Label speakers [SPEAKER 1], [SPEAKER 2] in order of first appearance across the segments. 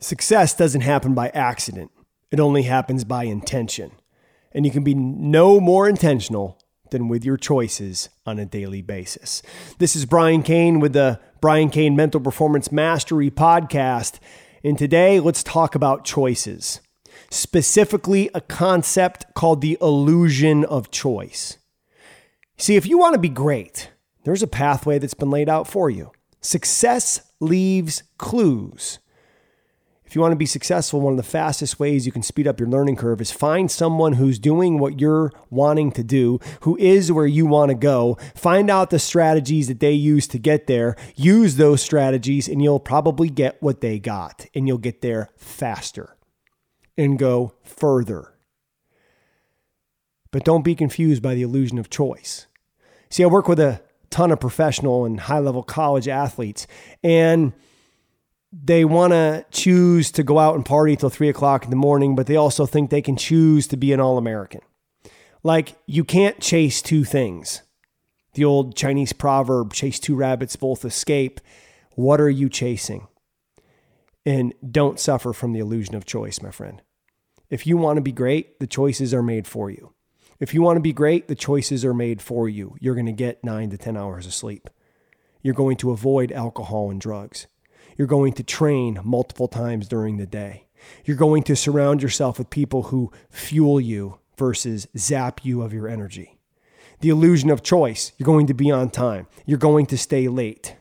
[SPEAKER 1] Success doesn't happen by accident. It only happens by intention. And you can be no more intentional than with your choices on a daily basis. This is Brian Cain with the Brian Cain Mental Performance Mastery Podcast. And today, let's talk about choices, specifically a concept called the illusion of choice. See, if you want to be great, there's a pathway that's been laid out for you. Success leaves clues. If you want to be successful, one of the fastest ways you can speed up your learning curve is find someone who's doing what you're wanting to do, who is where you want to go. Find out the strategies that they use to get there. Use those strategies, and you'll probably get what they got, and you'll get there faster and go further. But don't be confused by the illusion of choice. See, I work with a ton of professional and high level college athletes, and they want to choose to go out and party till three o'clock in the morning, but they also think they can choose to be an All American. Like, you can't chase two things. The old Chinese proverb chase two rabbits, both escape. What are you chasing? And don't suffer from the illusion of choice, my friend. If you want to be great, the choices are made for you. If you want to be great, the choices are made for you. You're going to get nine to 10 hours of sleep. You're going to avoid alcohol and drugs. You're going to train multiple times during the day. You're going to surround yourself with people who fuel you versus zap you of your energy. The illusion of choice. You're going to be on time. You're going to stay late.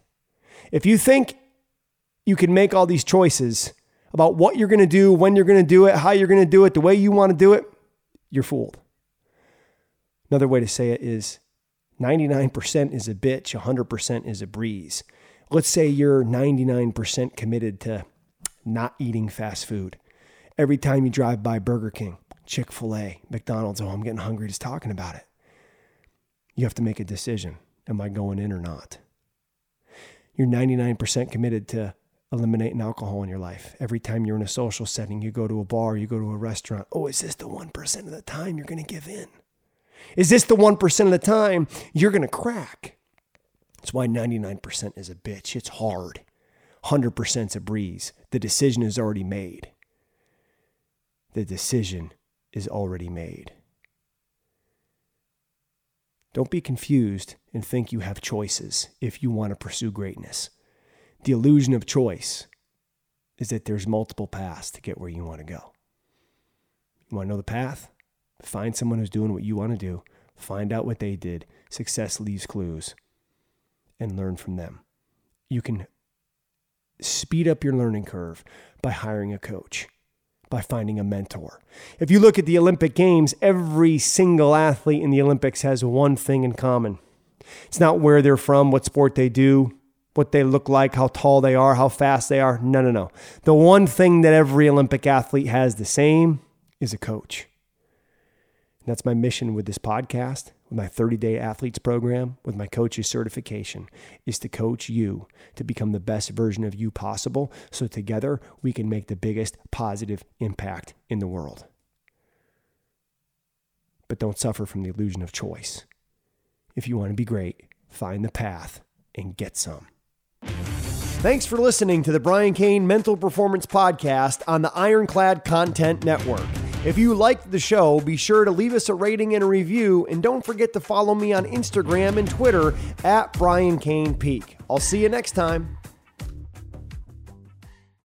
[SPEAKER 1] If you think you can make all these choices about what you're going to do, when you're going to do it, how you're going to do it, the way you want to do it, you're fooled. Another way to say it is 99% is a bitch, 100% is a breeze let's say you're 99% committed to not eating fast food. Every time you drive by Burger King, Chick fil A, McDonald's, oh, I'm getting hungry just talking about it. You have to make a decision. Am I going in or not? You're 99% committed to eliminating alcohol in your life. Every time you're in a social setting, you go to a bar, you go to a restaurant. Oh, is this the 1% of the time you're going to give in? Is this the 1% of the time you're going to crack? That's why 99% is a bitch. It's hard. 100% is a breeze. The decision is already made. The decision is already made. Don't be confused and think you have choices if you want to pursue greatness. The illusion of choice is that there's multiple paths to get where you want to go. You want to know the path? Find someone who's doing what you want to do. Find out what they did. Success leaves clues and learn from them. You can speed up your learning curve by hiring a coach, by finding a mentor. If you look at the Olympic Games, every single athlete in the Olympics has one thing in common it's not where they're from, what sport they do, what they look like, how tall they are, how fast they are. No, no, no. The one thing that every Olympic athlete has the same is a coach. And that's my mission with this podcast with my 30 day athletes program, with my coach's certification, is to coach you to become the best version of you possible so together we can make the biggest positive impact in the world. But don't suffer from the illusion of choice. If you want to be great, find the path and get some. Thanks for listening to the Brian Cain Mental Performance Podcast on the Ironclad Content Network. If you liked the show, be sure to leave us a rating and a review, and don't forget to follow me on Instagram and Twitter at Brian Cain Peak. I'll see you next time.